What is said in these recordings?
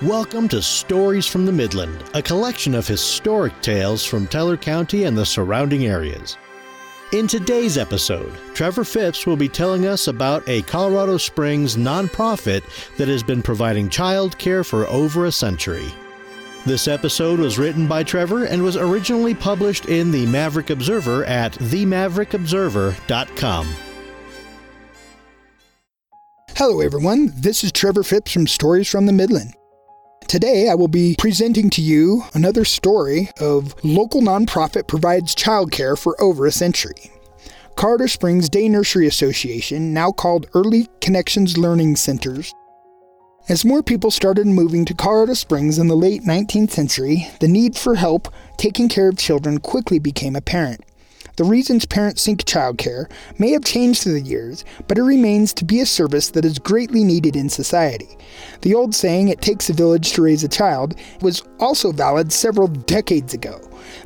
Welcome to Stories from the Midland, a collection of historic tales from Teller County and the surrounding areas. In today's episode, Trevor Phipps will be telling us about a Colorado Springs nonprofit that has been providing child care for over a century. This episode was written by Trevor and was originally published in the Maverick Observer at themaverickobserver.com. Hello, everyone. This is Trevor Phipps from Stories from the Midland. Today, I will be presenting to you another story of local nonprofit provides childcare for over a century. Colorado Springs Day Nursery Association, now called Early Connections Learning Centers. As more people started moving to Colorado Springs in the late 19th century, the need for help taking care of children quickly became apparent. The reasons parents seek childcare may have changed through the years, but it remains to be a service that is greatly needed in society. The old saying, it takes a village to raise a child, was also valid several decades ago.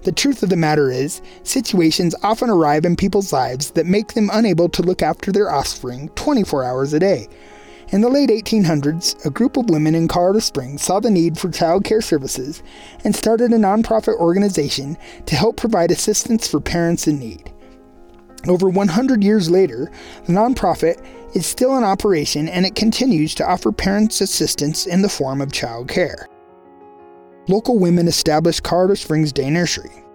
The truth of the matter is, situations often arrive in people's lives that make them unable to look after their offspring 24 hours a day. In the late 1800s, a group of women in Colorado Springs saw the need for child care services and started a nonprofit organization to help provide assistance for parents in need. Over 100 years later, the nonprofit is still in operation and it continues to offer parents assistance in the form of child care. Local women established Colorado Springs Day Nursery.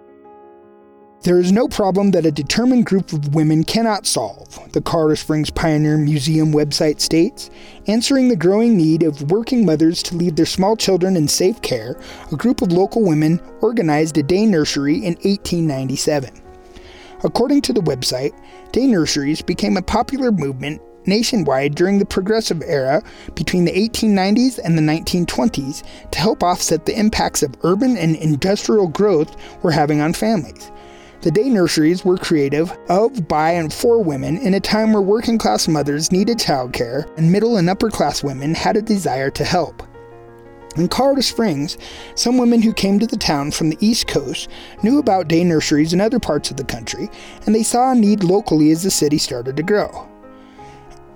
There is no problem that a determined group of women cannot solve, the Colorado Springs Pioneer Museum website states. Answering the growing need of working mothers to leave their small children in safe care, a group of local women organized a day nursery in 1897. According to the website, day nurseries became a popular movement nationwide during the progressive era between the 1890s and the 1920s to help offset the impacts of urban and industrial growth were having on families. The day nurseries were creative, of, by, and for women in a time where working class mothers needed childcare and middle and upper class women had a desire to help. In Colorado Springs, some women who came to the town from the East Coast knew about day nurseries in other parts of the country, and they saw a need locally as the city started to grow.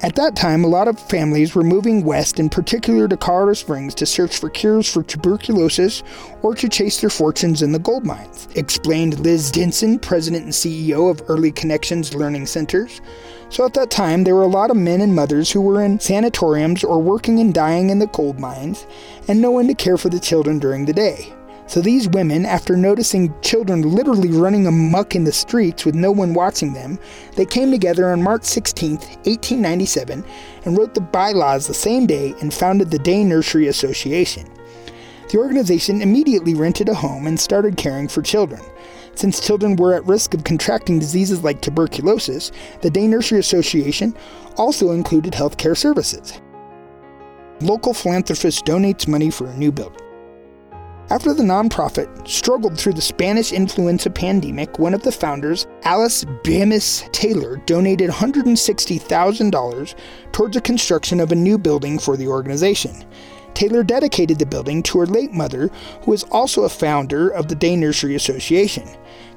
At that time, a lot of families were moving west, in particular to Colorado Springs, to search for cures for tuberculosis or to chase their fortunes in the gold mines, explained Liz Denson, president and CEO of Early Connections Learning Centers. So at that time, there were a lot of men and mothers who were in sanatoriums or working and dying in the gold mines, and no one to care for the children during the day. So these women, after noticing children literally running amuck in the streets with no one watching them, they came together on March 16, 1897, and wrote the bylaws the same day and founded the Day Nursery Association. The organization immediately rented a home and started caring for children. Since children were at risk of contracting diseases like tuberculosis, the Day Nursery Association also included healthcare services. Local philanthropist donates money for a new building. After the nonprofit struggled through the Spanish influenza pandemic, one of the founders, Alice Bemis Taylor, donated $160,000 towards the construction of a new building for the organization. Taylor dedicated the building to her late mother, who was also a founder of the Day Nursery Association.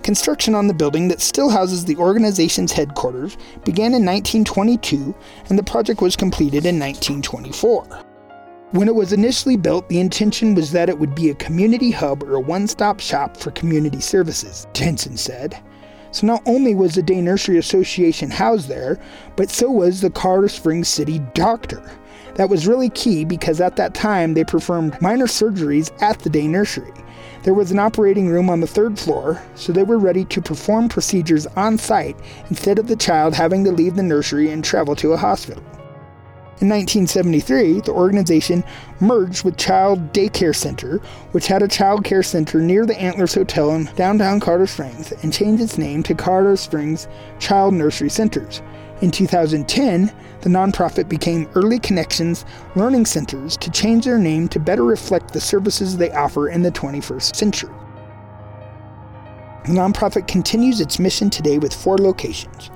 Construction on the building that still houses the organization's headquarters began in 1922, and the project was completed in 1924. When it was initially built, the intention was that it would be a community hub or a one stop shop for community services, Denson said. So not only was the Day Nursery Association housed there, but so was the Colorado Springs City Doctor. That was really key because at that time they performed minor surgeries at the Day Nursery. There was an operating room on the third floor, so they were ready to perform procedures on site instead of the child having to leave the nursery and travel to a hospital. In 1973, the organization merged with Child Daycare Center, which had a child care center near the Antlers Hotel in downtown Colorado Springs, and changed its name to Colorado Springs Child Nursery Centers. In 2010, the nonprofit became Early Connections Learning Centers to change their name to better reflect the services they offer in the 21st century. The nonprofit continues its mission today with four locations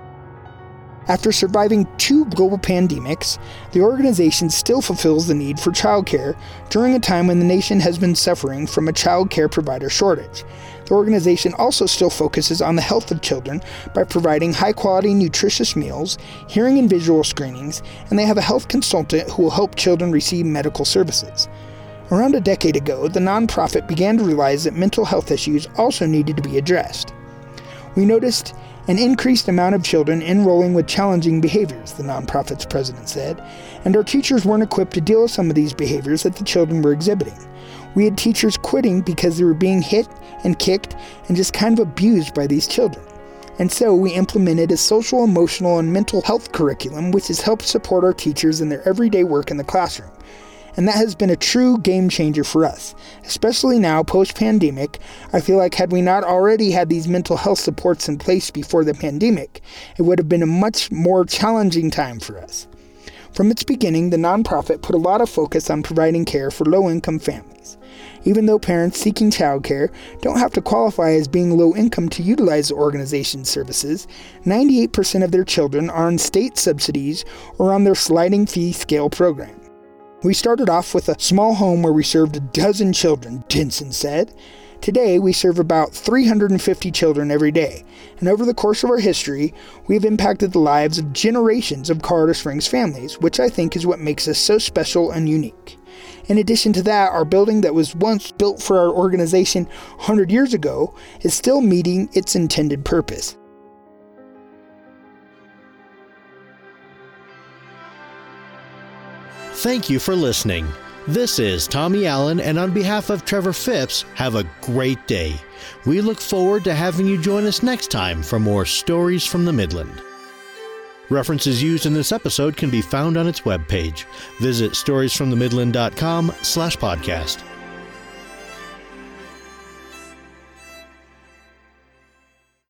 after surviving two global pandemics, the organization still fulfills the need for childcare during a time when the nation has been suffering from a child care provider shortage. The organization also still focuses on the health of children by providing high quality, nutritious meals, hearing and visual screenings, and they have a health consultant who will help children receive medical services. Around a decade ago, the nonprofit began to realize that mental health issues also needed to be addressed. We noticed an increased amount of children enrolling with challenging behaviors, the nonprofit's president said, and our teachers weren't equipped to deal with some of these behaviors that the children were exhibiting. We had teachers quitting because they were being hit and kicked and just kind of abused by these children. And so we implemented a social, emotional, and mental health curriculum which has helped support our teachers in their everyday work in the classroom. And that has been a true game changer for us. Especially now, post pandemic, I feel like had we not already had these mental health supports in place before the pandemic, it would have been a much more challenging time for us. From its beginning, the nonprofit put a lot of focus on providing care for low income families. Even though parents seeking childcare don't have to qualify as being low income to utilize the organization's services, 98% of their children are on state subsidies or on their sliding fee scale program. We started off with a small home where we served a dozen children, Denson said. Today, we serve about 350 children every day, and over the course of our history, we've impacted the lives of generations of Colorado Springs families, which I think is what makes us so special and unique. In addition to that, our building that was once built for our organization 100 years ago is still meeting its intended purpose. Thank you for listening. This is Tommy Allen, and on behalf of Trevor Phipps, have a great day. We look forward to having you join us next time for more Stories from the Midland. References used in this episode can be found on its webpage. Visit storiesfromthemidland.com slash podcast.